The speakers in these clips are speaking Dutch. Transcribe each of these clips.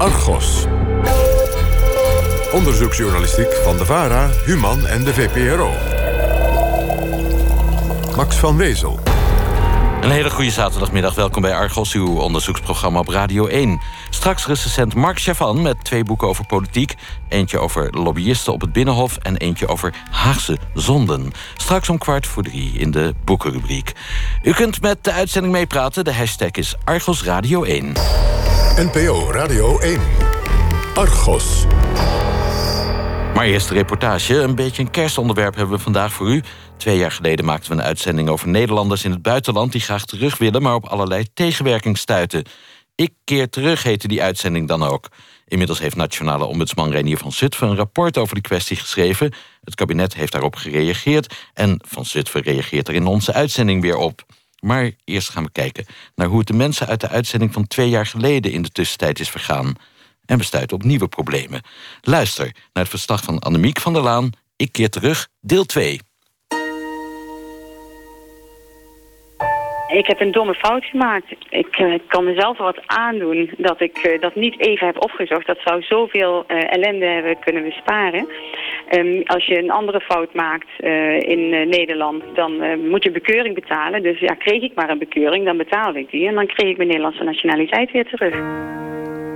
Argos. Onderzoeksjournalistiek van de VARA, Human en de VPRO. Max van Wezel. Een hele goede zaterdagmiddag. Welkom bij Argos, uw onderzoeksprogramma op Radio 1. Straks recensent Mark Chavan met twee boeken over politiek. Eentje over lobbyisten op het Binnenhof... en eentje over Haagse zonden. Straks om kwart voor drie in de boekenrubriek. U kunt met de uitzending meepraten. De hashtag is Argos Radio 1. NPO Radio 1. Argos. Maar eerst de reportage. Een beetje een kerstonderwerp hebben we vandaag voor u. Twee jaar geleden maakten we een uitzending over Nederlanders in het buitenland... die graag terug willen, maar op allerlei tegenwerking stuiten. Ik keer terug heette die uitzending dan ook. Inmiddels heeft nationale ombudsman Renier van Zutphen... een rapport over die kwestie geschreven. Het kabinet heeft daarop gereageerd... en Van Zutphen reageert er in onze uitzending weer op. Maar eerst gaan we kijken naar hoe het de mensen uit de uitzending van twee jaar geleden in de tussentijd is vergaan. En we stuiten op nieuwe problemen. Luister naar het verslag van Annemiek van der Laan. Ik keer terug, deel 2. Ik heb een domme fout gemaakt. Ik uh, kan mezelf wat aandoen dat ik uh, dat niet even heb opgezocht. Dat zou zoveel uh, ellende hebben kunnen besparen. Um, als je een andere fout maakt in Nederland, dan moet je bekeuring betalen. Dus ja, kreeg ik maar een bekeuring, dan betaalde ik die. En dan kreeg ik mijn Nederlandse nationaliteit weer terug.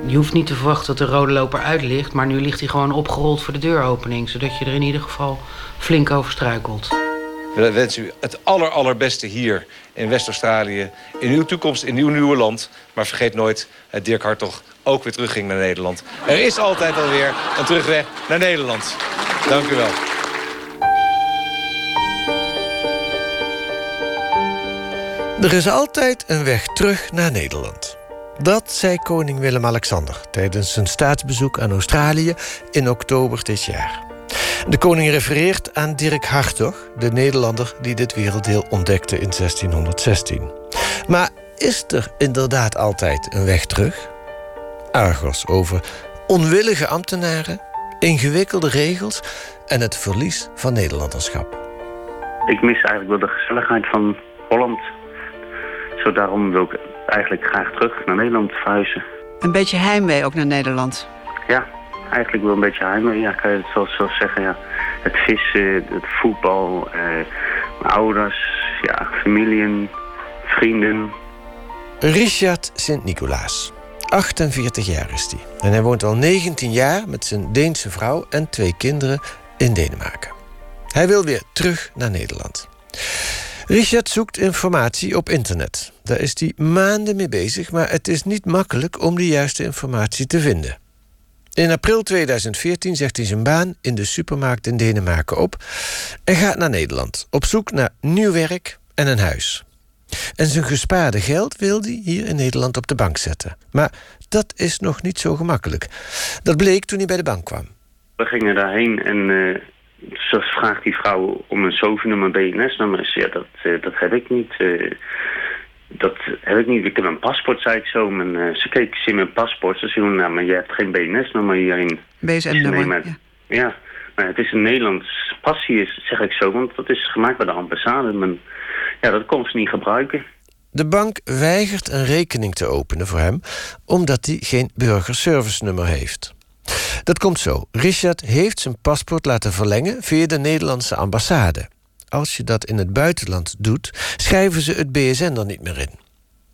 Je hoeft niet te verwachten dat de rode loper uit ligt... maar nu ligt hij gewoon opgerold voor de deuropening... zodat je er in ieder geval flink over struikelt. We wensen u het aller, allerbeste hier in West-Australië. In uw toekomst, in uw nieuwe land. Maar vergeet nooit dat Dirk Hartog ook weer terugging naar Nederland. Er is altijd alweer een terugweg naar Nederland. Dank u wel. Er is altijd een weg terug naar Nederland. Dat zei koning Willem-Alexander tijdens zijn staatsbezoek aan Australië in oktober dit jaar. De koning refereert aan Dirk Hartog, de Nederlander die dit werelddeel ontdekte in 1616. Maar is er inderdaad altijd een weg terug? Argos over onwillige ambtenaren, ingewikkelde regels en het verlies van Nederlanderschap. Ik mis eigenlijk wel de gezelligheid van Holland. Zo daarom wil ik eigenlijk graag terug naar Nederland verhuizen. Een beetje heimwee ook naar Nederland? Ja, eigenlijk wel een beetje heimwee. Ja, kan je het zo, zeggen, ja. Het vissen, het voetbal, eh, ouders, ja, familie, vrienden. Richard Sint-Nicolaas. 48 jaar is hij. En hij woont al 19 jaar met zijn Deense vrouw en twee kinderen in Denemarken. Hij wil weer terug naar Nederland. Richard zoekt informatie op internet. Daar is hij maanden mee bezig, maar het is niet makkelijk om de juiste informatie te vinden. In april 2014 zegt hij zijn baan in de supermarkt in Denemarken op en gaat naar Nederland op zoek naar nieuw werk en een huis. En zijn gespaarde geld wil hij hier in Nederland op de bank zetten. Maar dat is nog niet zo gemakkelijk. Dat bleek toen hij bij de bank kwam. We gingen daarheen en uh, zo vraagt die vrouw om een SOVI-nummer, BNS-nummer. Ja, dat, uh, dat heb ik niet. Uh, dat heb ik niet. Ik heb een paspoort, zei ik zo. Mijn, uh, ze keek in mijn paspoort. Ze zei, nou, maar je hebt geen BNS-nummer hierin. BSN-nummer, ja. ja. maar het is een Nederlands passie, zeg ik zo. Want dat is gemaakt bij de ambassade. Maar ja, dat kon ze niet gebruiken. De bank weigert een rekening te openen voor hem... omdat hij geen burgerservice-nummer heeft. Dat komt zo. Richard heeft zijn paspoort laten verlengen via de Nederlandse ambassade als je dat in het buitenland doet, schrijven ze het BSN er niet meer in.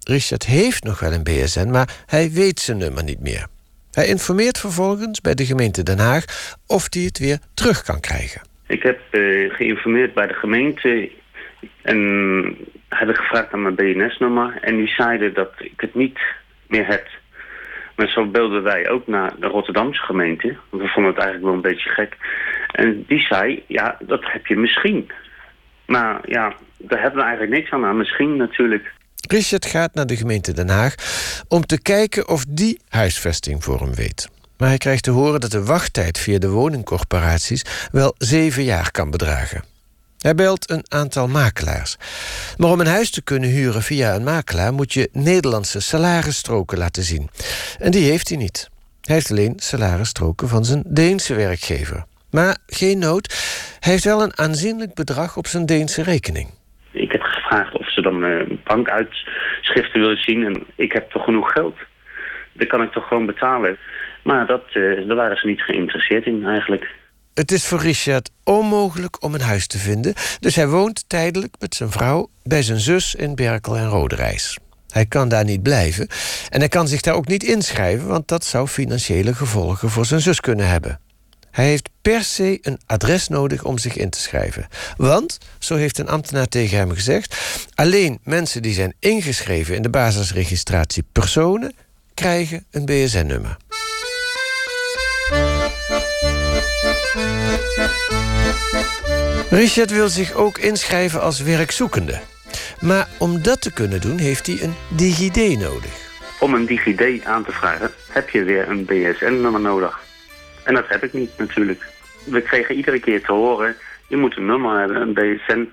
Richard heeft nog wel een BSN, maar hij weet zijn nummer niet meer. Hij informeert vervolgens bij de gemeente Den Haag of hij het weer terug kan krijgen. Ik heb uh, geïnformeerd bij de gemeente en heb gevraagd naar mijn BNS-nummer. En die zeiden dat ik het niet meer heb. Maar zo belden wij ook naar de Rotterdamse gemeente. We vonden het eigenlijk wel een beetje gek. En die zei, ja, dat heb je misschien. Maar ja, daar hebben we eigenlijk niks aan. Misschien natuurlijk. Richard gaat naar de gemeente Den Haag om te kijken of die huisvesting voor hem weet. Maar hij krijgt te horen dat de wachttijd via de woningcorporaties wel zeven jaar kan bedragen. Hij belt een aantal makelaars. Maar om een huis te kunnen huren via een makelaar moet je Nederlandse salarisstroken laten zien. En die heeft hij niet. Hij heeft alleen salarisstroken van zijn Deense werkgever. Maar geen nood. Hij heeft wel een aanzienlijk bedrag op zijn Deense rekening. Ik heb gevraagd of ze dan uh, bankuitschriften willen zien. En ik heb toch genoeg geld. dat kan ik toch gewoon betalen. Maar dat, uh, daar waren ze niet geïnteresseerd in eigenlijk. Het is voor Richard onmogelijk om een huis te vinden, dus hij woont tijdelijk met zijn vrouw bij zijn zus in Berkel en Roderijs. Hij kan daar niet blijven en hij kan zich daar ook niet inschrijven, want dat zou financiële gevolgen voor zijn zus kunnen hebben. Hij heeft per se een adres nodig om zich in te schrijven. Want, zo heeft een ambtenaar tegen hem gezegd, alleen mensen die zijn ingeschreven in de basisregistratie personen krijgen een BSN-nummer. Richard wil zich ook inschrijven als werkzoekende. Maar om dat te kunnen doen heeft hij een DigiD nodig. Om een DigiD aan te vragen heb je weer een BSN-nummer nodig. En dat heb ik niet natuurlijk. We kregen iedere keer te horen, je moet een nummer hebben, een BSN.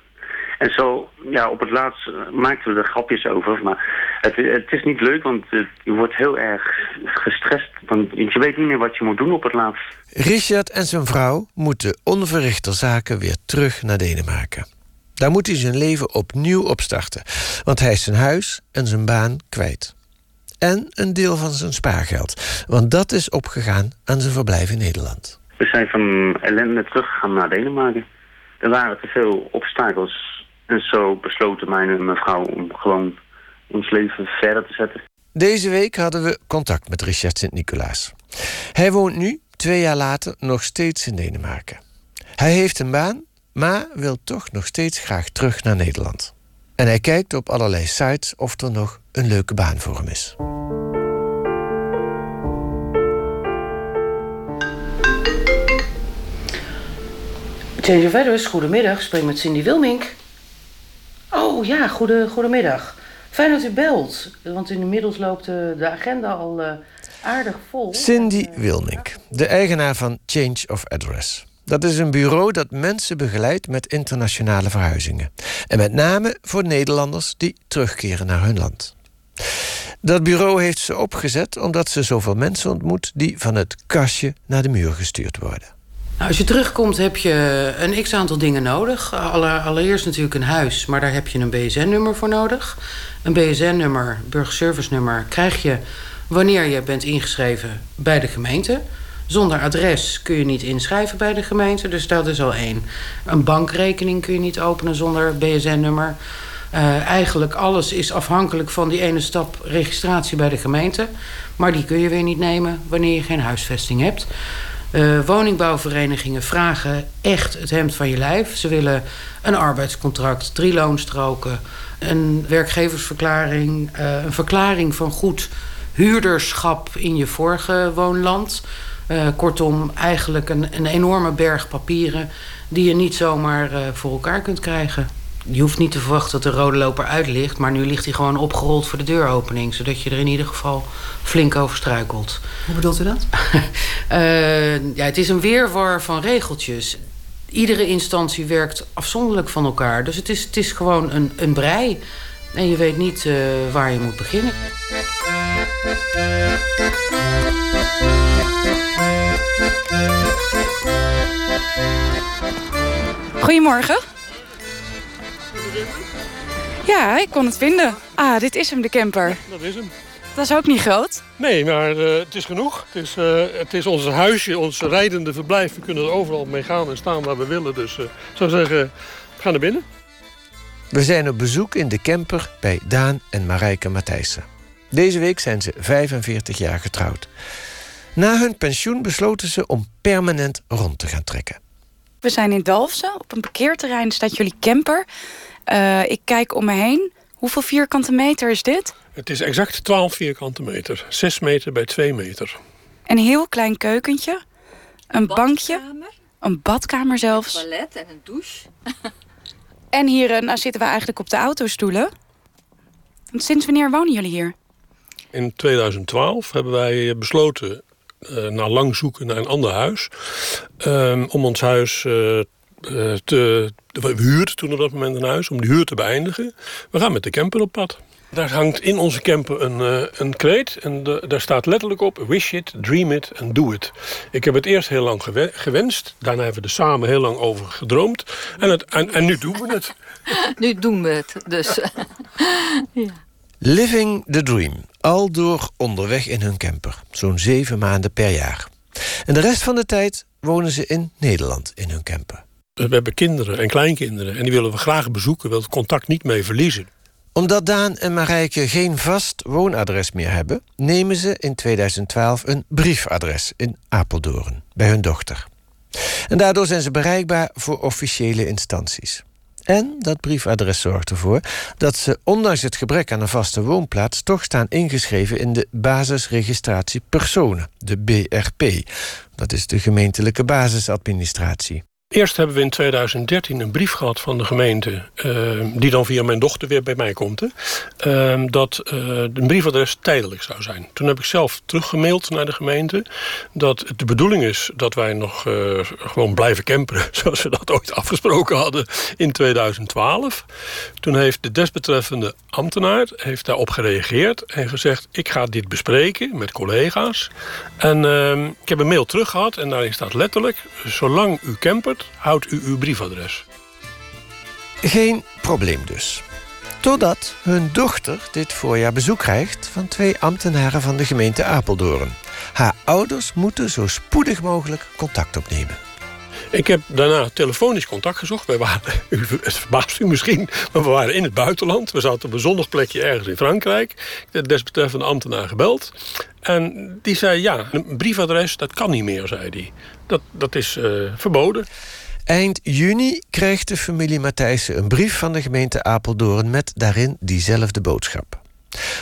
En zo, ja, op het laatst maakten we er grapjes over. Maar het, het is niet leuk, want je wordt heel erg gestrest. Want je weet niet meer wat je moet doen op het laatst. Richard en zijn vrouw moeten onverrichter zaken weer terug naar Denemarken. Daar moet hij zijn leven opnieuw opstarten. Want hij is zijn huis en zijn baan kwijt. En een deel van zijn spaargeld. Want dat is opgegaan aan zijn verblijf in Nederland. We zijn van ellende teruggegaan naar Denemarken. Er waren te veel obstakels. En zo besloten mijn en mijn vrouw om gewoon ons leven verder te zetten. Deze week hadden we contact met Richard Sint-Nicolaas. Hij woont nu, twee jaar later, nog steeds in Denemarken. Hij heeft een baan, maar wil toch nog steeds graag terug naar Nederland. En hij kijkt op allerlei sites of er nog een leuke baan voor hem is. Change of Address, goedemiddag. Spreek met Cindy Wilmink. Oh ja, goede, goedemiddag. Fijn dat u belt, want inmiddels loopt de, de agenda al uh, aardig vol. Cindy Wilmink, de eigenaar van Change of Address. Dat is een bureau dat mensen begeleidt met internationale verhuizingen. En met name voor Nederlanders die terugkeren naar hun land. Dat bureau heeft ze opgezet omdat ze zoveel mensen ontmoet die van het kastje naar de muur gestuurd worden. Nou, als je terugkomt heb je een x-aantal dingen nodig. Allereerst natuurlijk een huis, maar daar heb je een BSN-nummer voor nodig. Een BSN-nummer, burgerservice-nummer, krijg je wanneer je bent ingeschreven bij de gemeente. Zonder adres kun je niet inschrijven bij de gemeente, dus dat is al één. Een bankrekening kun je niet openen zonder BSN-nummer. Uh, eigenlijk alles is afhankelijk van die ene stap registratie bij de gemeente. Maar die kun je weer niet nemen wanneer je geen huisvesting hebt. Uh, woningbouwverenigingen vragen echt het hemd van je lijf. Ze willen een arbeidscontract, drie loonstroken, een werkgeversverklaring, uh, een verklaring van goed huurderschap in je vorige woonland. Kortom, eigenlijk een, een enorme berg papieren die je niet zomaar voor elkaar kunt krijgen. Je hoeft niet te verwachten dat de rode loper uit ligt, maar nu ligt hij gewoon opgerold voor de deuropening, zodat je er in ieder geval flink over struikelt. Hoe bedoelt u dat? uh, ja, het is een weerwar van regeltjes. Iedere instantie werkt afzonderlijk van elkaar, dus het is, het is gewoon een, een brei. En je weet niet uh, waar je moet beginnen. Goedemorgen. Ja, ik kon het vinden. Ah, dit is hem, de camper. Dat is hem. Dat is ook niet groot. Nee, maar uh, het is genoeg. Het is, uh, het is ons huisje, ons rijdende verblijf. We kunnen er overal mee gaan en staan waar we willen. Dus uh, ik zou zeggen, we gaan naar binnen. We zijn op bezoek in de camper bij Daan en Marijke Matthijssen. Deze week zijn ze 45 jaar getrouwd. Na hun pensioen besloten ze om permanent rond te gaan trekken. We zijn in Dalfsen. Op een parkeerterrein staat jullie camper. Uh, ik kijk om me heen. Hoeveel vierkante meter is dit? Het is exact 12 vierkante meter. 6 meter bij 2 meter. Een heel klein keukentje. Een bankje. Een badkamer zelfs. Een toilet en een douche. en hier nou zitten we eigenlijk op de autostoelen. Sinds wanneer wonen jullie hier? In 2012 hebben wij besloten, uh, na lang zoeken naar een ander huis... Uh, om ons huis uh, te... We huurden toen op dat moment een huis, om die huur te beëindigen. We gaan met de camper op pad. Daar hangt in onze camper een, uh, een kreet. En de, daar staat letterlijk op: wish it, dream it and do it. Ik heb het eerst heel lang gewenst. Daarna hebben we er samen heel lang over gedroomd. En, het, en, en nu doen we het. nu doen we het, dus. ja. Living the dream. Al door onderweg in hun camper. Zo'n zeven maanden per jaar. En de rest van de tijd wonen ze in Nederland in hun camper. We hebben kinderen en kleinkinderen en die willen we graag bezoeken, wil het contact niet mee verliezen. Omdat Daan en Marijke geen vast woonadres meer hebben, nemen ze in 2012 een briefadres in Apeldoorn bij hun dochter. En daardoor zijn ze bereikbaar voor officiële instanties. En dat briefadres zorgt ervoor dat ze, ondanks het gebrek aan een vaste woonplaats, toch staan ingeschreven in de basisregistratie personen, de BRP. Dat is de gemeentelijke basisadministratie. Eerst hebben we in 2013 een brief gehad van de gemeente... Uh, die dan via mijn dochter weer bij mij komt... Uh, dat uh, een briefadres tijdelijk zou zijn. Toen heb ik zelf teruggemaild naar de gemeente... dat het de bedoeling is dat wij nog gewoon blijven camperen... zoals we dat ooit afgesproken hadden in 2012. Toen heeft de desbetreffende ambtenaar heeft daarop gereageerd... en gezegd, ik ga dit bespreken met collega's. En ehm, ik heb een mail terug gehad en daarin staat letterlijk... zolang u campert houdt u uw briefadres. Geen probleem dus. Totdat hun dochter dit voorjaar bezoek krijgt van twee ambtenaren van de gemeente Apeldoorn. Haar ouders moeten zo spoedig mogelijk contact opnemen. Ik heb daarna telefonisch contact gezocht. Wij waren, het verbaast u misschien, maar we waren in het buitenland. We zaten op een zonnig plekje ergens in Frankrijk. Ik heb de desbetreffende ambtenaar gebeld. En die zei, ja, een briefadres, dat kan niet meer, zei hij. Dat, dat is uh, verboden. Eind juni krijgt de familie Matthijssen een brief van de gemeente Apeldoorn... met daarin diezelfde boodschap.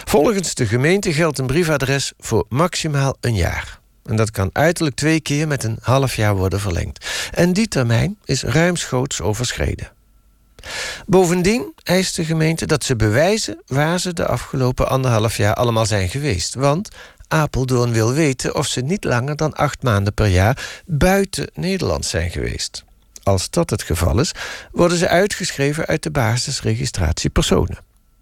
Volgens de gemeente geldt een briefadres voor maximaal een jaar. En dat kan uiterlijk twee keer met een half jaar worden verlengd. En die termijn is ruimschoots overschreden. Bovendien eist de gemeente dat ze bewijzen waar ze de afgelopen anderhalf jaar allemaal zijn geweest. Want Apeldoorn wil weten of ze niet langer dan acht maanden per jaar buiten Nederland zijn geweest. Als dat het geval is, worden ze uitgeschreven uit de basisregistratie personen.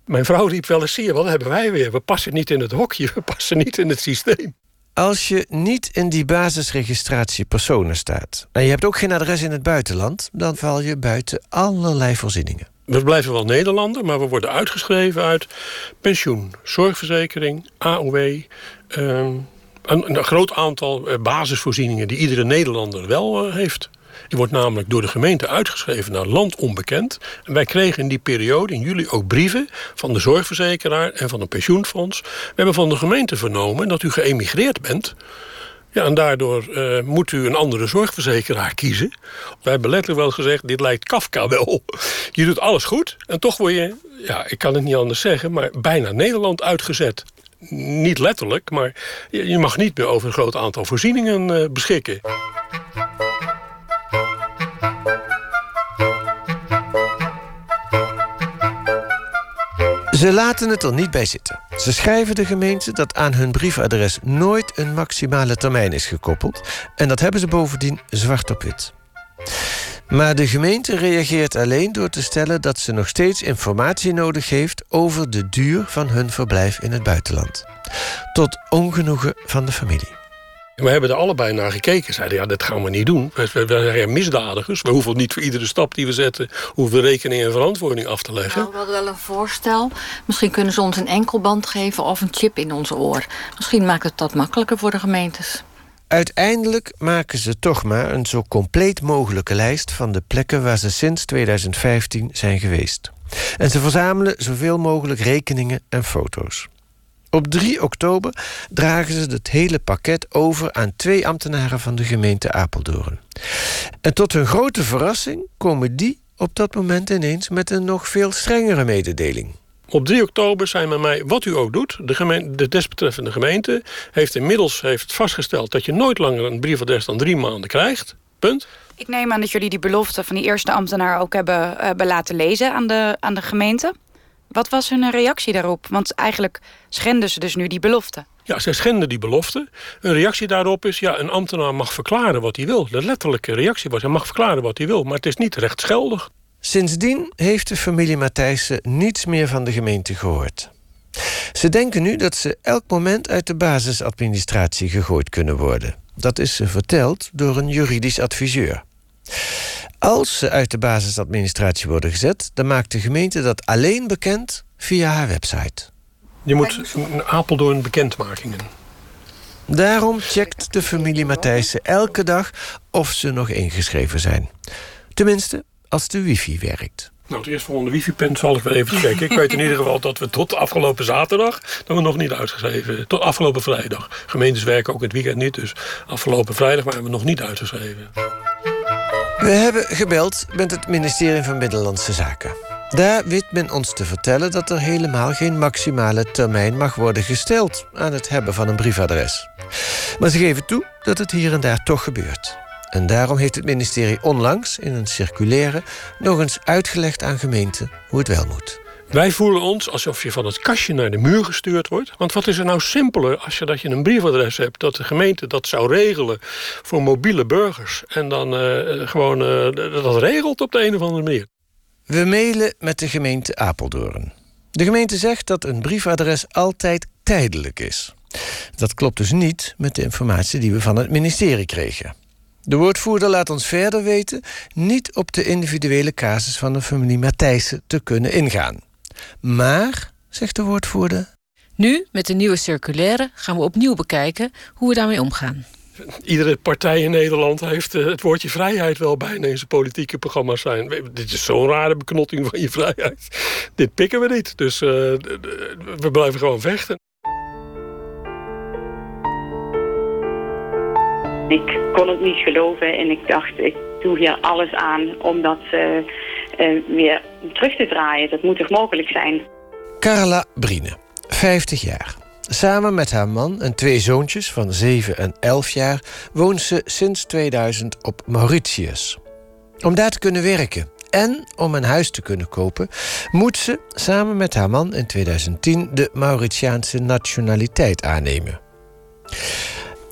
Mijn vrouw riep wel eens: zie wat hebben wij weer? We passen niet in het hokje, we passen niet in het systeem. Als je niet in die basisregistratie personen staat... en je hebt ook geen adres in het buitenland... dan val je buiten allerlei voorzieningen. We blijven wel Nederlander, maar we worden uitgeschreven uit pensioen, zorgverzekering, AOW... Ehm, een, groot aantal eh, basisvoorzieningen die iedere Nederlander wel uh, heeft. Die wordt namelijk door de gemeente uitgeschreven naar land onbekend. En wij kregen in die periode, in juli, ook brieven van de zorgverzekeraar en van een pensioenfonds. We hebben van de gemeente vernomen dat u geëmigreerd bent. Ja, en daardoor uh, moet u een andere zorgverzekeraar kiezen. Wij hebben letterlijk wel gezegd, dit lijkt Kafka wel. Je doet alles goed en toch word je, ja, ik kan het niet anders zeggen... maar bijna Nederland uitgezet. Niet letterlijk, maar je mag niet meer over een groot aantal voorzieningen uh, beschikken. Ze laten het er niet bij zitten. Ze schrijven de gemeente dat aan hun briefadres nooit een maximale termijn is gekoppeld. En dat hebben ze bovendien zwart op wit. Maar de gemeente reageert alleen door te stellen dat ze nog steeds informatie nodig heeft over de duur van hun verblijf in het buitenland. Tot ongenoegen van de familie. We hebben er allebei naar gekeken. Zeiden, ja, dat gaan we niet doen. We, zijn misdadigers. We hoeven niet voor iedere stap die we zetten... hoeven we rekening en verantwoording af te leggen. Nou, we hadden wel een voorstel. Misschien kunnen ze ons een enkelband geven of een chip in ons oor. Misschien maakt het dat makkelijker voor de gemeentes. Uiteindelijk maken ze toch maar een zo compleet mogelijke lijst... van de plekken waar ze sinds 2015 zijn geweest. En ze verzamelen zoveel mogelijk rekeningen en foto's. Op 3 oktober dragen ze het hele pakket over aan twee ambtenaren van de gemeente Apeldoorn. En tot hun grote verrassing komen die op dat moment ineens met een nog veel strengere mededeling. Op 3 oktober zijn met mij, wat u ook doet, de, gemeente, de desbetreffende gemeente heeft inmiddels heeft vastgesteld dat je nooit langer een briefadres dan drie maanden krijgt. Punt. Ik neem aan dat jullie die belofte van die eerste ambtenaar ook hebben, hebben laten lezen aan de, aan de gemeente. Wat was hun reactie daarop? Want eigenlijk schenden ze dus nu die belofte. Ja, ze schenden die belofte. Een reactie daarop is, ja, een ambtenaar mag verklaren wat hij wil. De letterlijke reactie was, hij mag verklaren wat hij wil, maar het is niet rechtsgeldig. Sindsdien heeft de familie Matthijssen niets meer van de gemeente gehoord. Ze denken nu dat ze elk moment uit de basisadministratie gegooid kunnen worden. Dat is ze verteld door een juridisch adviseur. Als ze uit de basisadministratie worden gezet, dan maakt de gemeente dat alleen bekend via haar website. Je moet een Apeldoorn bekendmakingen. Daarom checkt de familie Matthijssen elke dag of ze nog ingeschreven zijn. Tenminste, als de wifi werkt. Nou, het eerstvolgende wifi-pen zal ik wel even checken. Ik weet in ieder geval dat we tot afgelopen zaterdag... dat we nog niet uitgeschreven. Tot afgelopen vrijdag. Gemeentes werken ook het weekend niet, dus afgelopen vrijdag waren we nog niet uitgeschreven. We hebben gebeld met het ministerie van Binnenlandse Zaken. Daar weet men ons te vertellen dat er helemaal geen maximale termijn mag worden gesteld aan het hebben van een briefadres. Maar ze geven toe dat het hier en daar toch gebeurt. En daarom heeft het ministerie onlangs in een circulaire nog eens uitgelegd aan gemeenten hoe het wel moet. Wij voelen ons alsof je van het kastje naar de muur gestuurd wordt. Want wat is er nou simpeler als je dat je een briefadres hebt... dat de gemeente dat zou regelen voor mobiele burgers... en dan uh, gewoon uh, dat regelt op de een of andere manier. We mailen met de gemeente Apeldoorn. De gemeente zegt dat een briefadres altijd tijdelijk is. Dat klopt dus niet met de informatie die we van het ministerie kregen. De woordvoerder laat ons verder weten niet op de individuele casus van de familie Matthijssen te kunnen ingaan. Maar, zegt de woordvoerder. Nu, met de nieuwe circulaire, gaan we opnieuw bekijken hoe we daarmee omgaan. Iedere partij in Nederland heeft eh, het woordje vrijheid wel bijna in zijn politieke programma's zijn. Dit is zo'n rare beknotting van je vrijheid. Dit pikken we niet, dus uh, we blijven gewoon vechten. Ik kon het niet geloven en ik dacht, ik doe hier alles aan om dat uh, uh, weer terug te draaien. Dat moet toch mogelijk zijn? Carla Brine, 50 jaar. Samen met haar man en twee zoontjes van 7 en 11 jaar woont ze sinds 2000 op Mauritius. Om daar te kunnen werken en om een huis te kunnen kopen, moet ze samen met haar man in 2010 de Mauritiaanse nationaliteit aannemen.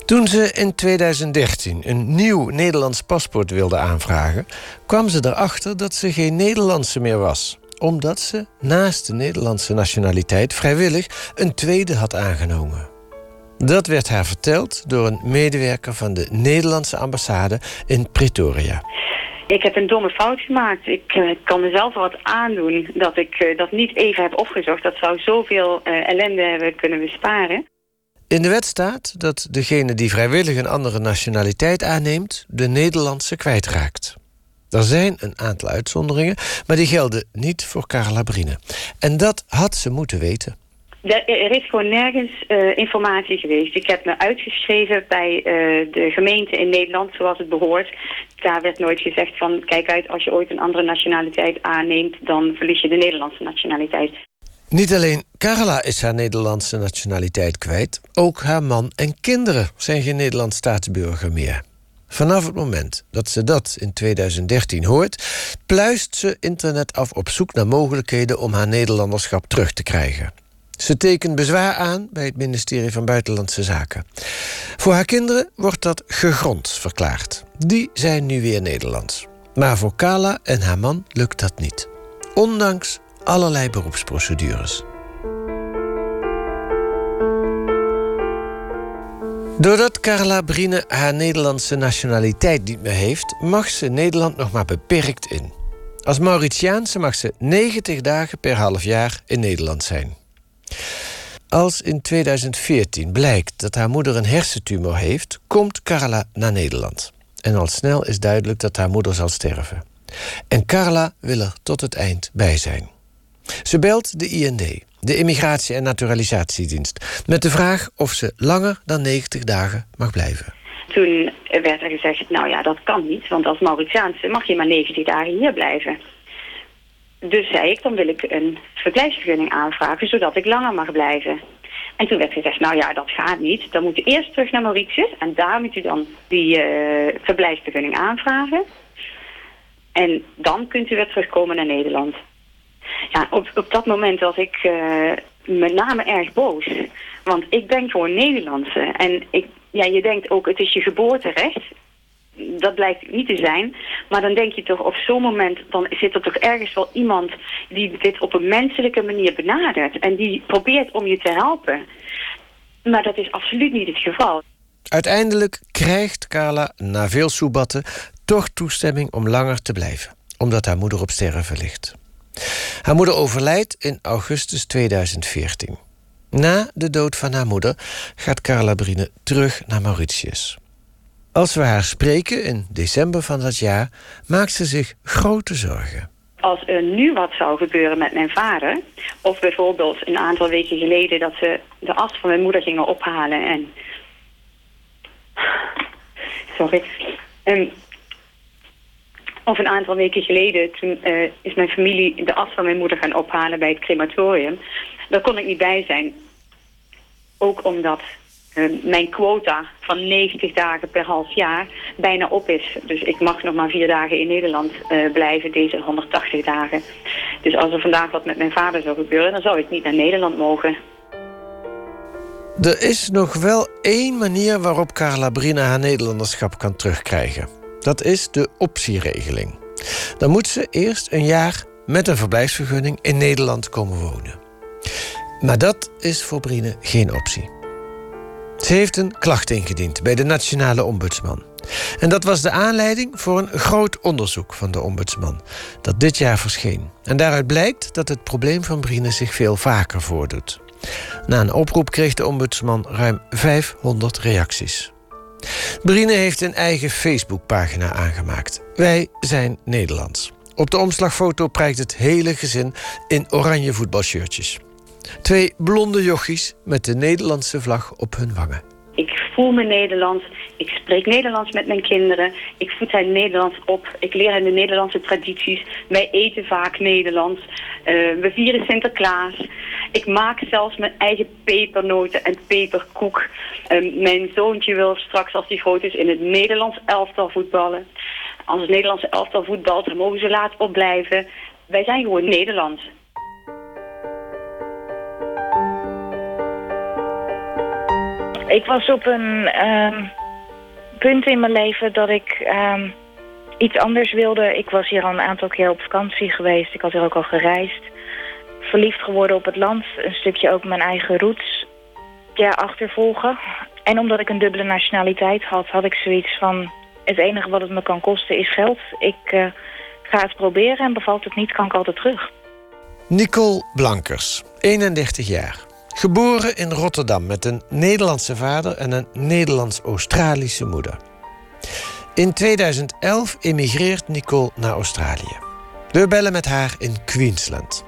Toen ze in 2013 een nieuw Nederlands paspoort wilde aanvragen, kwam ze erachter dat ze geen Nederlandse meer was omdat ze naast de Nederlandse nationaliteit vrijwillig een tweede had aangenomen. Dat werd haar verteld door een medewerker van de Nederlandse ambassade in Pretoria. Ik heb een domme fout gemaakt. Ik uh, kan mezelf wat aandoen dat ik uh, dat niet even heb opgezocht. Dat zou zoveel uh, ellende hebben kunnen besparen. In de wet staat dat degene die vrijwillig een andere nationaliteit aanneemt... de Nederlandse kwijtraakt. Er zijn een aantal uitzonderingen, maar die gelden niet voor Carla Brine. En dat had ze moeten weten. Er is gewoon nergens uh, informatie geweest. Ik heb me uitgeschreven bij uh, de gemeente in Nederland zoals het behoort. Daar werd nooit gezegd van kijk uit als je ooit een andere nationaliteit aanneemt... dan verlies je de Nederlandse nationaliteit. Niet alleen Carla is haar Nederlandse nationaliteit kwijt... ook haar man en kinderen zijn geen Nederlands staatsburger meer. Vanaf het moment dat ze dat in 2013 hoort, pluist ze internet af op zoek naar mogelijkheden om haar Nederlanderschap terug te krijgen. Ze tekent bezwaar aan bij het ministerie van Buitenlandse Zaken. Voor haar kinderen wordt dat gegrond verklaard. Die zijn nu weer Nederlands. Maar voor Kala en haar man lukt dat niet. Ondanks allerlei beroepsprocedures. Doordat Carla Brine haar Nederlandse nationaliteit niet meer heeft, mag ze Nederland nog maar beperkt in. Als Mauritiaanse mag ze 90 dagen per half jaar in Nederland zijn. Als in 2014 blijkt dat haar moeder een hersentumor heeft, komt Carla naar Nederland. En al snel is duidelijk dat haar moeder zal sterven. En Carla wil er tot het eind bij zijn. Ze belt de IND, de Immigratie- en Naturalisatiedienst, met de vraag of ze langer dan 90 dagen mag blijven. Toen werd er gezegd, nou ja, dat kan niet, want als Mauritiaanse mag je maar 90 dagen hier blijven. Dus zei ik, dan wil ik een verblijfsvergunning aanvragen, zodat ik langer mag blijven. En toen werd gezegd, nou ja, dat gaat niet. Dan moet u eerst terug naar Mauritius en daar moet u dan die uh, verblijfsvergunning aanvragen. En dan kunt u weer terugkomen naar Nederland. Ja, op, op dat moment was ik uh, met name erg boos. Want ik ben gewoon Nederlandse. En ik, ja, je denkt ook, het is je geboorterecht. Dat blijkt niet te zijn. Maar dan denk je toch, op zo'n moment... dan zit er toch ergens wel iemand... die dit op een menselijke manier benadert. En die probeert om je te helpen. Maar dat is absoluut niet het geval. Uiteindelijk krijgt Carla, na veel soebatten... toch toestemming om langer te blijven. Omdat haar moeder op sterven ligt. Haar moeder overlijdt in augustus 2014. Na de dood van haar moeder gaat Carla Brine terug naar Mauritius. Als we haar spreken in december van dat jaar, maakt ze zich grote zorgen. Als er nu wat zou gebeuren met mijn vader... of bijvoorbeeld een aantal weken geleden... dat ze de as van mijn moeder gingen ophalen en... Sorry. Um, of een aantal weken geleden, toen uh, is mijn familie de as van mijn moeder gaan ophalen bij het crematorium. Daar kon ik niet bij zijn. Ook omdat uh, mijn quota van 90 dagen per half jaar bijna op is. Dus ik mag nog maar vier dagen in Nederland uh, blijven, deze 180 dagen. Dus als er vandaag wat met mijn vader zou gebeuren, dan zou ik niet naar Nederland mogen. Er is nog wel één manier waarop Carla Brina haar Nederlanderschap kan terugkrijgen. Dat is de optieregeling. Dan moet ze eerst een jaar met een verblijfsvergunning in Nederland komen wonen. Maar dat is voor Brine geen optie. Ze heeft een klacht ingediend bij de Nationale Ombudsman. En dat was de aanleiding voor een groot onderzoek van de ombudsman, dat dit jaar verscheen. En daaruit blijkt dat het probleem van Brine zich veel vaker voordoet. Na een oproep kreeg de ombudsman ruim 500 reacties. Brine heeft een eigen Facebookpagina aangemaakt. Wij zijn Nederlands. Op de omslagfoto prijkt het hele gezin in oranje voetbalshirtjes. Twee blonde jochies met de Nederlandse vlag op hun wangen. Ik voel me Nederlands. Ik spreek Nederlands met mijn kinderen. Ik voed hen Nederlands op. Ik leer hen de Nederlandse tradities. Wij eten vaak Nederlands. Uh, we vieren Sinterklaas. Ik maak zelfs mijn eigen pepernoten en peperkoek. Uh, mijn zoontje wil straks, als hij groot is, in het Nederlands elftal voetballen. Als het Nederlandse elftal voetbalt, dan mogen ze laat opblijven. Wij zijn gewoon Nederlands. Ik was op een um, punt in mijn leven dat ik um, iets anders wilde. Ik was hier al een aantal keer op vakantie geweest. Ik had hier ook al gereisd. Verliefd geworden op het land. Een stukje ook mijn eigen roots ja, achtervolgen. En omdat ik een dubbele nationaliteit had, had ik zoiets van... het enige wat het me kan kosten is geld. Ik uh, ga het proberen en bevalt het niet, kan ik altijd terug. Nicole Blankers, 31 jaar. Geboren in Rotterdam met een Nederlandse vader en een Nederlands-Australische moeder. In 2011 emigreert Nicole naar Australië. We bellen met haar in Queensland.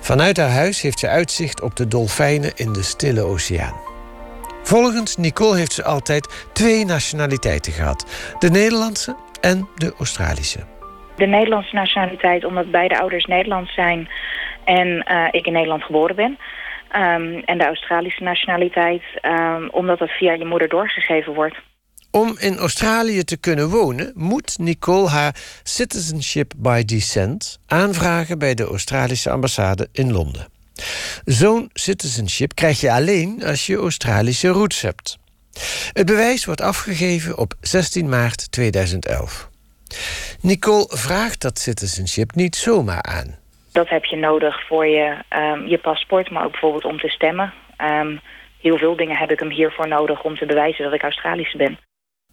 Vanuit haar huis heeft ze uitzicht op de dolfijnen in de Stille Oceaan. Volgens Nicole heeft ze altijd twee nationaliteiten gehad: de Nederlandse en de Australische. De Nederlandse nationaliteit, omdat beide ouders Nederlands zijn en uh, ik in Nederland geboren ben. Um, en de Australische nationaliteit, um, omdat dat via je moeder doorgegeven wordt. Om in Australië te kunnen wonen, moet Nicole haar Citizenship by Descent aanvragen bij de Australische ambassade in Londen. Zo'n citizenship krijg je alleen als je Australische roots hebt. Het bewijs wordt afgegeven op 16 maart 2011. Nicole vraagt dat citizenship niet zomaar aan. Dat heb je nodig voor je, um, je paspoort, maar ook bijvoorbeeld om te stemmen. Um, heel veel dingen heb ik hem hiervoor nodig om te bewijzen dat ik Australisch ben.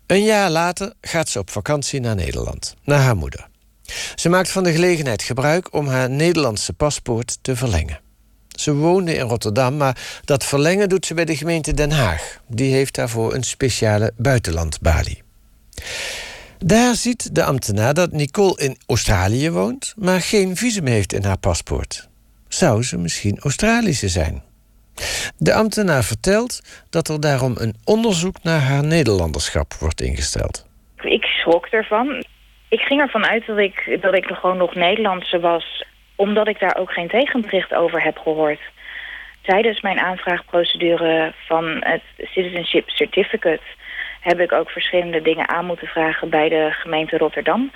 Een jaar later gaat ze op vakantie naar Nederland, naar haar moeder. Ze maakt van de gelegenheid gebruik om haar Nederlandse paspoort te verlengen. Ze woonde in Rotterdam, maar dat verlengen doet ze bij de gemeente Den Haag. Die heeft daarvoor een speciale buitenlandbalie. Daar ziet de ambtenaar dat Nicole in Australië woont, maar geen visum heeft in haar paspoort. Zou ze misschien Australische zijn? De ambtenaar vertelt dat er daarom een onderzoek naar haar Nederlanderschap wordt ingesteld. Ik schrok ervan. Ik ging ervan uit dat ik, dat ik gewoon nog Nederlandse was, omdat ik daar ook geen tegenbericht over heb gehoord. Tijdens mijn aanvraagprocedure van het Citizenship Certificate heb ik ook verschillende dingen aan moeten vragen bij de gemeente Rotterdam.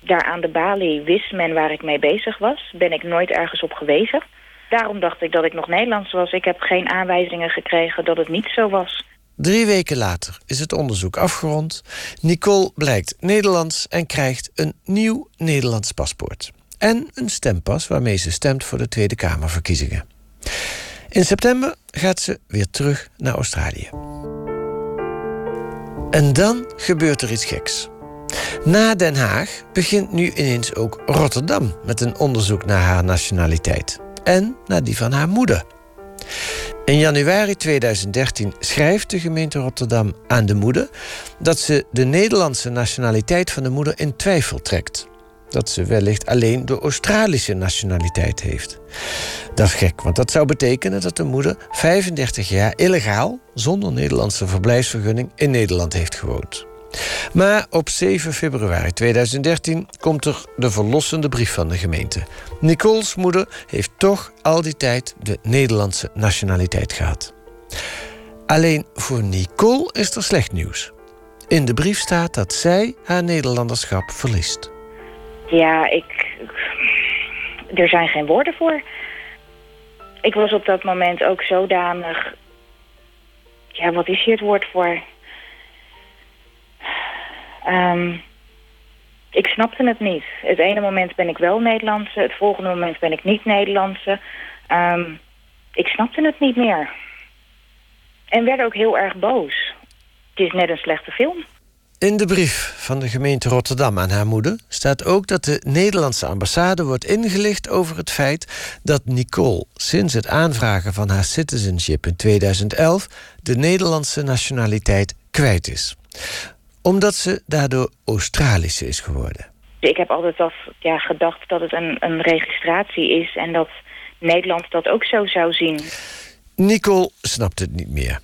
Daar aan de balie wist men waar ik mee bezig was. Ben ik nooit ergens op gewezen. Daarom dacht ik dat ik nog Nederlands was. Ik heb geen aanwijzingen gekregen dat het niet zo was. Drie weken later is het onderzoek afgerond. Nicole blijkt Nederlands en krijgt een nieuw Nederlands paspoort. En een stempas waarmee ze stemt voor de Tweede Kamerverkiezingen. In september gaat ze weer terug naar Australië. En dan gebeurt er iets geks. Na Den Haag begint nu ineens ook Rotterdam met een onderzoek naar haar nationaliteit. En naar die van haar moeder. In januari 2013 schrijft de gemeente Rotterdam aan de moeder dat ze de Nederlandse nationaliteit van de moeder in twijfel trekt. Dat ze wellicht alleen de Australische nationaliteit heeft. Dat is gek, want dat zou betekenen dat de moeder 35 jaar illegaal, zonder Nederlandse verblijfsvergunning, in Nederland heeft gewoond. Maar op 7 februari 2013 komt er de verlossende brief van de gemeente. Nicole's moeder heeft toch al die tijd de Nederlandse nationaliteit gehad. Alleen voor Nicole is er slecht nieuws. In de brief staat dat zij haar Nederlanderschap verliest. Ja, ik. Er zijn geen woorden voor. Ik was op dat moment ook zodanig. Ja, wat is hier het woord voor? Um, ik snapte het niet. Het ene moment ben ik wel Nederlandse, het volgende moment ben ik niet Nederlandse. Um, ik snapte het niet meer. En werd ook heel erg boos. Het is net een slechte film. In de brief van de gemeente Rotterdam aan haar moeder staat ook dat de Nederlandse ambassade wordt ingelicht over het feit dat Nicole sinds het aanvragen van haar citizenship in 2011 de Nederlandse nationaliteit kwijt is omdat ze daardoor Australische is geworden. Ik heb altijd al ja, gedacht dat het een, een registratie is en dat Nederland dat ook zo zou zien. Nicole snapt het niet meer.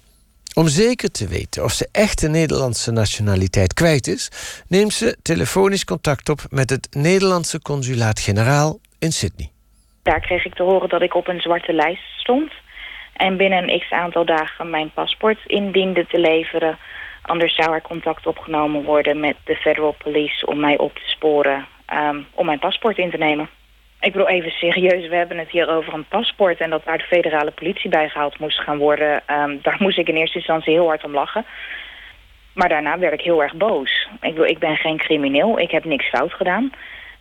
Om zeker te weten of ze echt de Nederlandse nationaliteit kwijt is, neemt ze telefonisch contact op met het Nederlandse consulaat-generaal in Sydney. Daar kreeg ik te horen dat ik op een zwarte lijst stond en binnen een x aantal dagen mijn paspoort indiende te leveren Anders zou er contact opgenomen worden met de federal police om mij op te sporen um, om mijn paspoort in te nemen. Ik bedoel even serieus, we hebben het hier over een paspoort en dat daar de federale politie bij gehaald moest gaan worden. Um, daar moest ik in eerste instantie heel hard om lachen. Maar daarna werd ik heel erg boos. Ik, bedoel, ik ben geen crimineel, ik heb niks fout gedaan.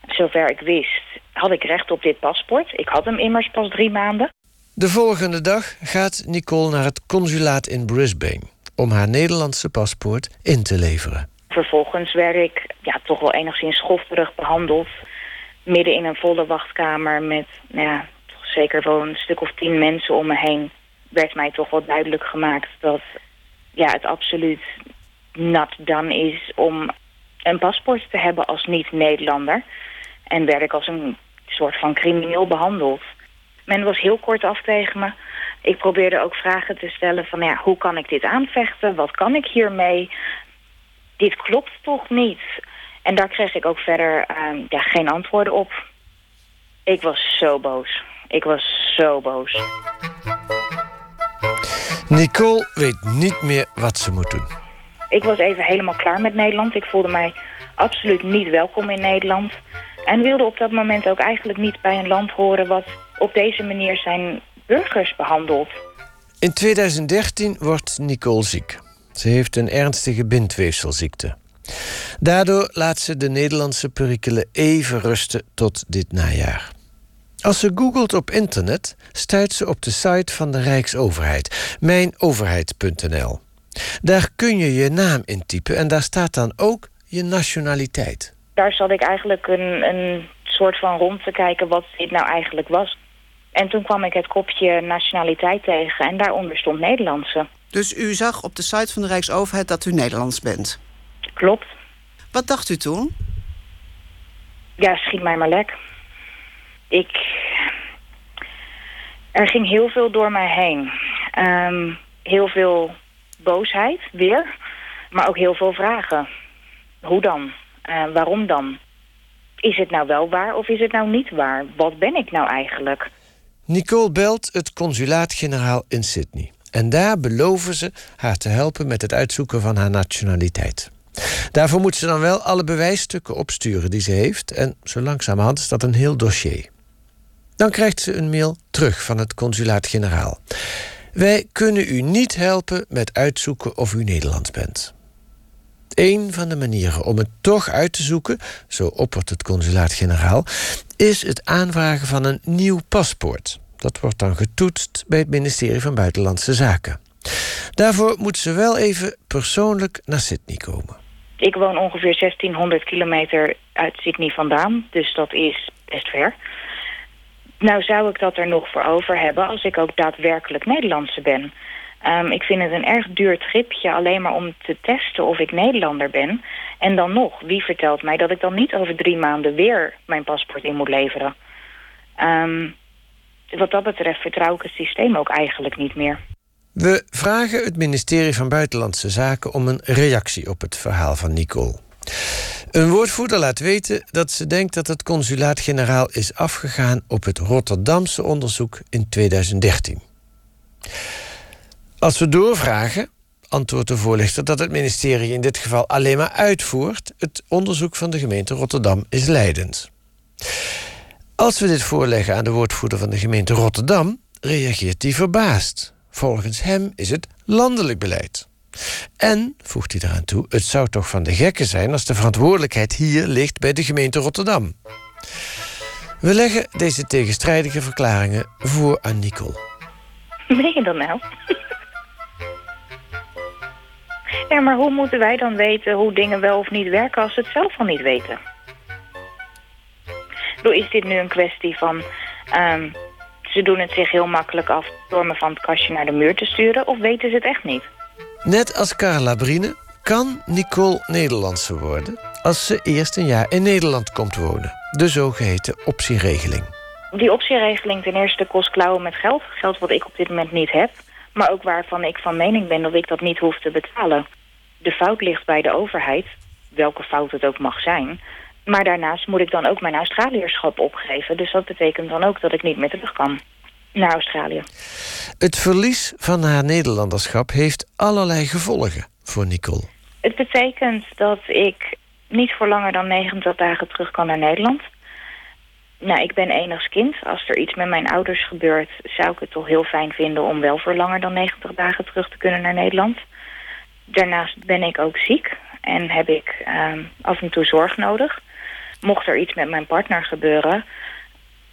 Zover ik wist had ik recht op dit paspoort. Ik had hem immers pas drie maanden. De volgende dag gaat Nicole naar het consulaat in Brisbane om haar Nederlandse paspoort in te leveren. Vervolgens werd ik ja, toch wel enigszins schofterig behandeld. Midden in een volle wachtkamer met nou ja, toch zeker wel een stuk of tien mensen om me heen... werd mij toch wel duidelijk gemaakt dat ja, het absoluut nat dan is om een paspoort te hebben als niet-Nederlander. En werd ik als een soort van crimineel behandeld. Men was heel kort af tegen me ik probeerde ook vragen te stellen van ja, hoe kan ik dit aanvechten? Wat kan ik hiermee? Dit klopt toch niet? En daar kreeg ik ook verder ja, geen antwoorden op. Ik was zo boos. Ik was zo boos. Nicole weet niet meer wat ze moet doen. Ik was even helemaal klaar met Nederland. Ik voelde mij absoluut niet welkom in Nederland. En wilde op dat moment ook eigenlijk niet bij een land horen... wat op deze manier zijn burgers behandeld. In 2013 wordt Nicole ziek. Ze heeft een ernstige bindweefselziekte. Daardoor laat ze de Nederlandse perikelen even rusten tot dit najaar. Als ze googelt op internet, stuit ze op de site van de Rijksoverheid, mijnoverheid.nl. Daar kun je je naam intypen en daar staat dan ook je nationaliteit. Daar zat ik eigenlijk een, een soort van rond te kijken wat dit nou eigenlijk was. En toen kwam ik het kopje nationaliteit tegen en daaronder stond Nederlandse. Dus u zag op de site van de Rijksoverheid dat u Nederlands bent? Klopt. Wat dacht u toen? Ja, schiet mij maar lek. Ik... Er ging heel veel door mij heen. Um, heel veel boosheid, weer. Maar ook heel veel vragen. Hoe dan? Uh, waarom dan? Is het nou wel waar of is het nou niet waar? Wat ben ik nou eigenlijk? Nicole belt het consulaat-generaal in Sydney. En daar beloven ze haar te helpen met het uitzoeken van haar nationaliteit. Daarvoor moet ze dan wel alle bewijsstukken opsturen die ze heeft. En zo langzamerhand is dat een heel dossier. Dan krijgt ze een mail terug van het consulaat-generaal. Wij kunnen u niet helpen met uitzoeken of u Nederlands bent. Een van de manieren om het toch uit te zoeken, zo oppert het consulaat-generaal, is het aanvragen van een nieuw paspoort. Dat wordt dan getoetst bij het ministerie van Buitenlandse Zaken. Daarvoor moet ze wel even persoonlijk naar Sydney komen. Ik woon ongeveer 1600 kilometer uit Sydney vandaan, dus dat is best ver. Nou zou ik dat er nog voor over hebben als ik ook daadwerkelijk Nederlandse ben. Um, ik vind het een erg duur tripje alleen maar om te testen of ik Nederlander ben. En dan nog, wie vertelt mij dat ik dan niet over drie maanden weer mijn paspoort in moet leveren? Um, wat dat betreft vertrouw ik het systeem ook eigenlijk niet meer. We vragen het ministerie van Buitenlandse Zaken om een reactie op het verhaal van Nicole. Een woordvoerder laat weten dat ze denkt dat het consulaat-generaal is afgegaan op het Rotterdamse onderzoek in 2013. Als we doorvragen, antwoordt de voorlichter dat het ministerie in dit geval alleen maar uitvoert. Het onderzoek van de gemeente Rotterdam is leidend. Als we dit voorleggen aan de woordvoerder van de gemeente Rotterdam, reageert hij verbaasd. Volgens hem is het landelijk beleid. En, voegt hij eraan toe, het zou toch van de gekken zijn als de verantwoordelijkheid hier ligt bij de gemeente Rotterdam. We leggen deze tegenstrijdige verklaringen voor aan Nicole. Ben je dat nou? Ja, maar hoe moeten wij dan weten hoe dingen wel of niet werken als ze het zelf al niet weten? Is dit nu een kwestie van... Um, ze doen het zich heel makkelijk af door me van het kastje naar de muur te sturen... of weten ze het echt niet? Net als Carla Brine kan Nicole Nederlandse worden... als ze eerst een jaar in Nederland komt wonen. De zogeheten optieregeling. Die optieregeling ten eerste kost klauwen met geld. Geld wat ik op dit moment niet heb. Maar ook waarvan ik van mening ben dat ik dat niet hoef te betalen. De fout ligt bij de overheid, welke fout het ook mag zijn. Maar daarnaast moet ik dan ook mijn Australierschap opgeven. Dus dat betekent dan ook dat ik niet meer terug kan naar Australië. Het verlies van haar Nederlanderschap heeft allerlei gevolgen voor Nicole. Het betekent dat ik niet voor langer dan 90 dagen terug kan naar Nederland. Nou, ik ben enigs kind. Als er iets met mijn ouders gebeurt... zou ik het toch heel fijn vinden om wel voor langer dan 90 dagen terug te kunnen naar Nederland. Daarnaast ben ik ook ziek en heb ik uh, af en toe zorg nodig. Mocht er iets met mijn partner gebeuren...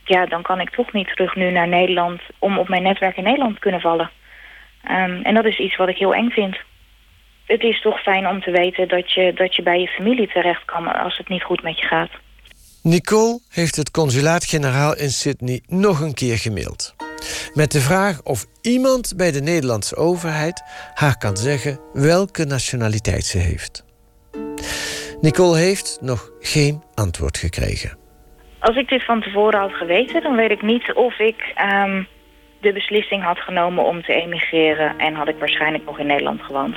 ja, dan kan ik toch niet terug nu naar Nederland... om op mijn netwerk in Nederland te kunnen vallen. Um, en dat is iets wat ik heel eng vind. Het is toch fijn om te weten dat je, dat je bij je familie terecht kan... als het niet goed met je gaat. Nicole heeft het consulaat-generaal in Sydney nog een keer gemaild. Met de vraag of iemand bij de Nederlandse overheid haar kan zeggen welke nationaliteit ze heeft. Nicole heeft nog geen antwoord gekregen. Als ik dit van tevoren had geweten, dan weet ik niet of ik um, de beslissing had genomen om te emigreren en had ik waarschijnlijk nog in Nederland gewoond.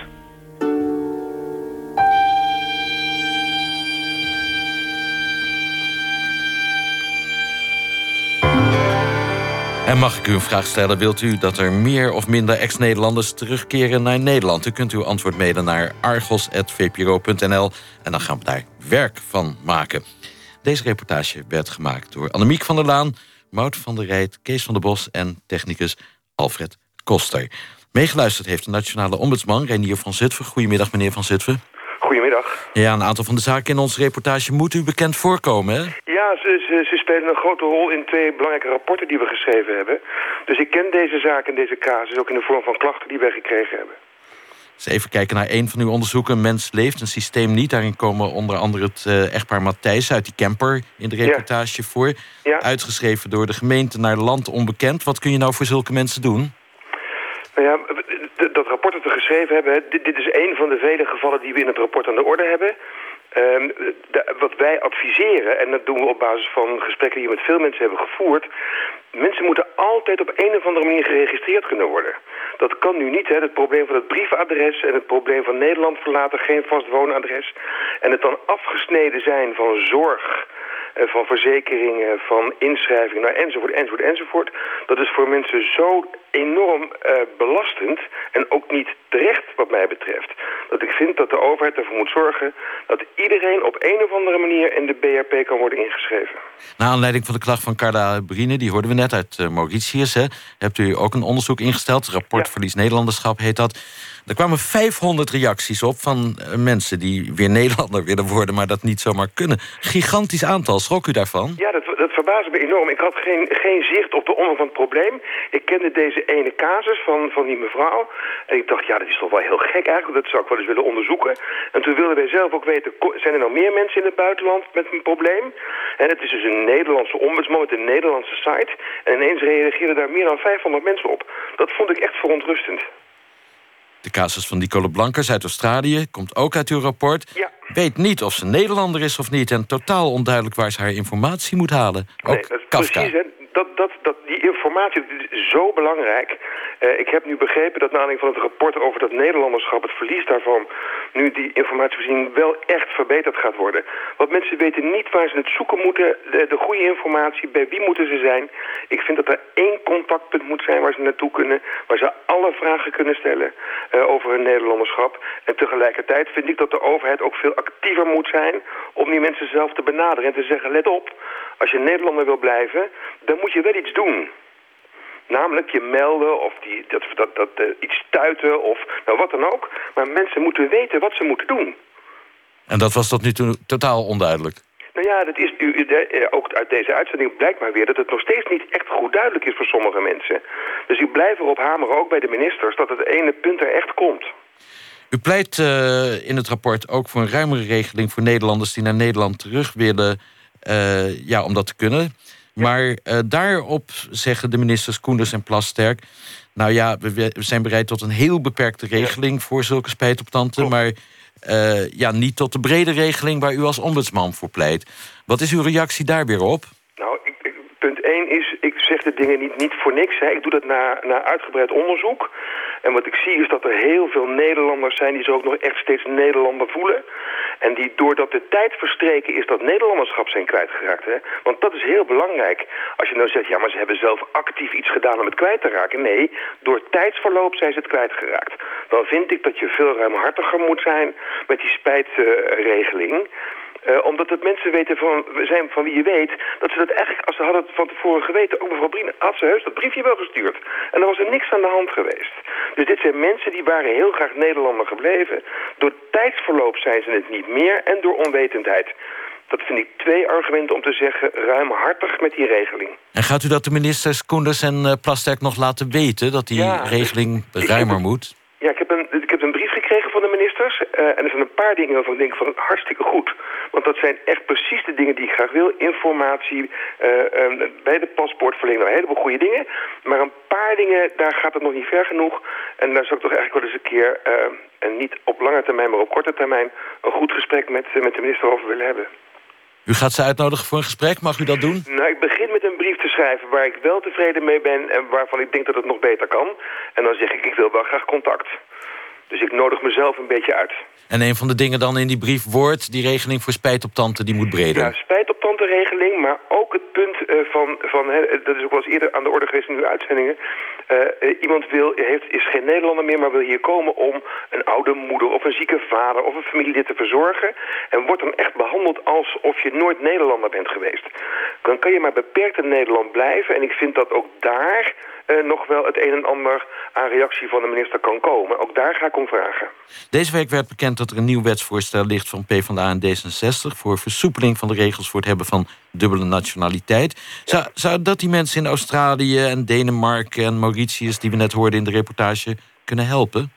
En mag ik u een vraag stellen? Wilt u dat er meer of minder ex-Nederlanders terugkeren naar Nederland? U kunt uw antwoord mailen naar argos.vpro.nl en dan gaan we daar werk van maken. Deze reportage werd gemaakt door Annemiek van der Laan, Mout van der Rijt, Kees van der Bos en technicus Alfred Koster. Meegeluisterd heeft de nationale ombudsman Renier van Zutphen. Goedemiddag, meneer van Zutphen. Goedemiddag. Ja, een aantal van de zaken in onze reportage moet u bekend voorkomen, hè? Ja, ze, ze, ze, spelen een grote rol in twee belangrijke rapporten die we geschreven hebben. Dus ik ken deze zaak en deze casus ook in de vorm van klachten die wij gekregen hebben. Dus even kijken naar een van uw onderzoeken. Mens leeft, een systeem niet. Daarin komen onder andere het uh, echtpaar Matthijs uit die camper in de reportage ja. voor. Ja. Uitgeschreven door de gemeente naar land onbekend. Wat kun je nou voor zulke mensen doen? Nou ja, dat rapport dat we geschreven hebben... Dit, is een van de vele gevallen die we in het rapport aan de orde hebben... De, wat wij adviseren, en dat doen we op basis van gesprekken die we met veel mensen hebben gevoerd... mensen moeten altijd op een of andere manier geregistreerd kunnen worden. Dat kan nu niet, hè. Het probleem van het briefadres en het probleem van Nederland verlaten, geen vast woonadres... en het dan afgesneden zijn van zorg eh, van verzekeringen, van inschrijvingen, nou, enzovoort, enzovoort, enzovoort. Dat is voor mensen zo enorm uh, belastend en ook niet terecht wat mij betreft. Dat ik vind dat de overheid ervoor moet zorgen dat iedereen op een of andere manier in de BRP kan worden ingeschreven. Na aanleiding van de klacht van Carla Brine, die hoorden we net uit uh, Mauritius, hè, hebt u ook een onderzoek ingesteld. Rapport ja. Verlies Nederlanderschap heet dat. Er kwamen 500 reacties op van mensen die weer Nederlander willen worden... maar dat niet zomaar kunnen. Gigantisch aantal. Schrok u daarvan? Ja, dat, dat verbaasde me enorm. Ik had geen, geen zicht op de omvang van het probleem. Ik kende deze ene casus van, van die mevrouw. En ik dacht, ja, dat is toch wel heel gek eigenlijk. Dat zou ik wel eens willen onderzoeken. En toen wilden wij zelf ook weten, zijn er nou meer mensen in het buitenland met een probleem? En het is dus een Nederlandse ombudsman met een Nederlandse site. En ineens reageerden daar meer dan 500 mensen op. Dat vond ik echt verontrustend. De casus van Nicole Blankers uit Australië komt ook uit uw rapport. Ja. Weet niet of ze Nederlander is of niet... en totaal onduidelijk waar ze haar informatie moet halen. Ook nee, dat is Kafka. precies. Hè. Dat, dat, dat, die informatie is zo belangrijk. Eh, ik heb nu begrepen dat na aanleiding van het rapport over dat Nederlanderschap... het verlies daarvan, nu die informatievoorziening wel echt verbeterd gaat worden. Want mensen weten niet waar ze het zoeken moeten. De, de goede informatie, bij wie moeten ze zijn. Ik vind dat er één contactpunt moet zijn waar ze naartoe kunnen... waar ze alle vragen kunnen stellen eh, over hun Nederlanderschap. En tegelijkertijd vind ik dat de overheid ook veel actiever moet zijn... om die mensen zelf te benaderen en te zeggen... let op, als je Nederlander wil blijven, dan moet je wel iets doen. Namelijk je melden of die, dat, dat, dat, eh, iets stuiten of nou, wat dan ook. Maar mensen moeten weten wat ze moeten doen. En dat was tot nu toe totaal onduidelijk. Nou ja, dat is, u, de- eh, ook uit deze uitzending blijkt maar weer dat het nog steeds niet echt goed duidelijk is voor sommige mensen. Dus ik blijf erop hameren, ook bij de ministers, dat het ene punt er echt komt. U pleit eh, in het rapport ook voor een ruimere regeling... voor Nederlanders die naar Nederland terug willen... eh, ja, om dat te kunnen. Maar eh, daarop zeggen de ministers Koenders en Plasterk... nou ja, we, we zijn bereid tot een heel beperkte regeling... voor zulke spijtoptanten, maar eh, ja, niet tot de brede regeling... waar u als ombudsman voor pleit. Wat is uw reactie daar weer op? Nou, ik, ik- punt 1 is, ik zeg de dingen niet, niet voor niks. Hè. Ik doe dat na, na uitgebreid onderzoek. En wat ik zie is dat er heel veel Nederlanders zijn die zich ook nog echt steeds Nederlander voelen. En die doordat de tijd verstreken is dat Nederlanderschap zijn kwijtgeraakt. Hè? Want dat is heel belangrijk. Als je nou zegt, ja maar ze hebben zelf actief iets gedaan om het kwijt te raken. Nee, door tijdsverloop zijn ze het kwijtgeraakt. Dan vind ik dat je veel ruimhartiger moet zijn met die spijtregeling. Eh, omdat het mensen weten van, zijn van wie je weet... dat ze dat eigenlijk, als ze hadden het van tevoren geweten... ook mevrouw Brien had ze heus dat briefje wel gestuurd. En dan was er niks aan de hand geweest. Dus dit zijn mensen die waren heel graag Nederlander gebleven. Door tijdsverloop zijn ze het niet meer en door onwetendheid. Dat vind ik twee argumenten om te zeggen... ruimhartig met die regeling. En gaat u dat de ministers Koenders en eh, Plasterk nog laten weten... dat die Ja, regeling ruimer moet? Ja, ik heb een, ik heb een brief gekregen van de ministers. eh, en er zijn een paar dingen waarvan ik denk van hartstikke goed. Want dat zijn echt precies de dingen die ik graag wil. Informatie, eh, eh, bij de paspoortverlening, een heleboel goede dingen. Maar een paar dingen, daar gaat het nog niet ver genoeg. En daar zou ik toch eigenlijk wel eens een keer, eh, en niet op lange termijn, maar op korte termijn, een goed gesprek met, met de minister over willen hebben. U gaat ze uitnodigen voor een gesprek, mag u dat doen? Nou, ik begin met een brief te schrijven waar ik wel tevreden mee ben en waarvan ik denk dat het nog beter kan. En dan zeg ik, ik wil wel graag contact. Dus ik nodig mezelf een beetje uit. En een van de dingen dan in die brief wordt... die regeling voor spijtoptanten, die moet breder. Ja, spijt op tanteregeling, maar ook het punt eh, van, van hè, dat is ook wel eens eerder aan de orde geweest in uw uitzendingen. Eh, eh, iemand wil, heeft, is geen Nederlander meer, maar wil hier komen om een oude moeder of een zieke vader of een familielid te verzorgen. En wordt dan echt behandeld alsof je nooit Nederlander bent geweest. Dan kan je maar beperkt in Nederland blijven. En ik vind dat ook daar eh, nog wel het een en ander aan reactie van de minister kan komen. Ook daar ga ik om vragen. Deze week werd bekend dat er een nieuw wetsvoorstel ligt van PvdA en D66... voor versoepeling van de regels voor het hebben van dubbele nationaliteit. Zou, zou dat die mensen in Australië en Denemarken en Mauritius... die we net hoorden in de reportage, kunnen helpen?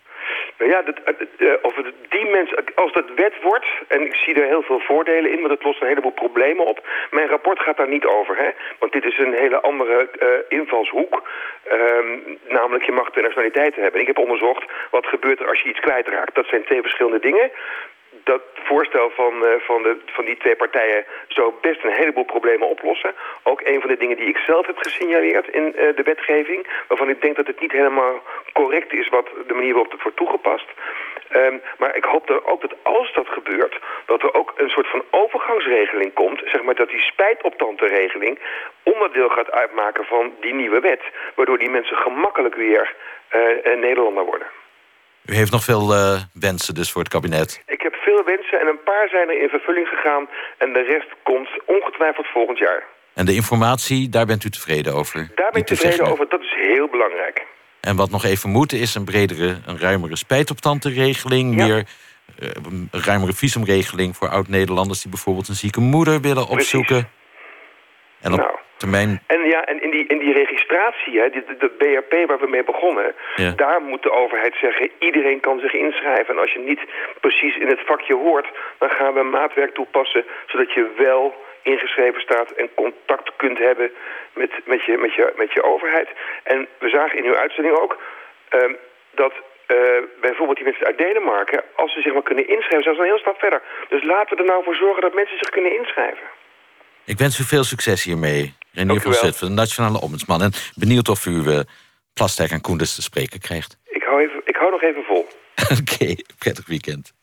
Nou ja, dat, of het die mensen, als dat wet wordt, en ik zie er heel veel voordelen in, want het lost een heleboel problemen op. Mijn rapport gaat daar niet over, hè? want dit is een hele andere eh, invalshoek. Ehm, namelijk, je mag twee nationaliteiten hebben. Ik heb onderzocht wat gebeurt er als je iets kwijtraakt. Dat zijn twee verschillende dingen dat voorstel van, eh, van, de, van die twee partijen zou best een heleboel problemen oplossen. Ook een van de dingen die ik zelf heb gesignaleerd in eh, de wetgeving... waarvan ik denk dat het niet helemaal correct is wat de manier waarop het wordt toegepast. Ehm, maar ik hoop dan ook dat als dat gebeurt... dat er ook een soort van overgangsregeling komt... zeg maar dat die spijtoptantenregeling onderdeel gaat uitmaken van die nieuwe wet... waardoor die mensen gemakkelijk weer eh, Nederlander worden. U heeft nog veel eh, wensen dus voor het kabinet. Ik heb veel wensen en een paar zijn er in vervulling gegaan. En de rest komt ongetwijfeld volgend jaar. En de informatie, daar bent u tevreden over? Daar ben ik tevreden over. Dat is heel belangrijk. En wat nog even moet, is een bredere, een ruimere spijtoptantenregeling... meer eh, een ruimere visumregeling voor oud-Nederlanders... die bijvoorbeeld een zieke moeder willen opzoeken. En op Nou. termijn... En ja, en in die, in die registratie, hè, die, de, de BRP waar we mee begonnen... Ja. daar moet de overheid zeggen, iedereen kan zich inschrijven. En als je niet precies in het vakje hoort... dan gaan we maatwerk toepassen... zodat je wel ingeschreven staat en contact kunt hebben met, met, je, met, je, met je overheid. En we zagen in uw uitzending ook ehm, dat eh, bijvoorbeeld die mensen uit Denemarken... als ze zich maar kunnen inschrijven, zijn ze een heel stap verder. Dus laten we er nou voor zorgen dat mensen zich kunnen inschrijven. Ik wens u veel succes hiermee. Renier van de nationale ombudsman. En benieuwd of u uh, Plasterk en Koenders te spreken krijgt. Ik hou, even, ik hou nog even vol. Oké, prettig weekend.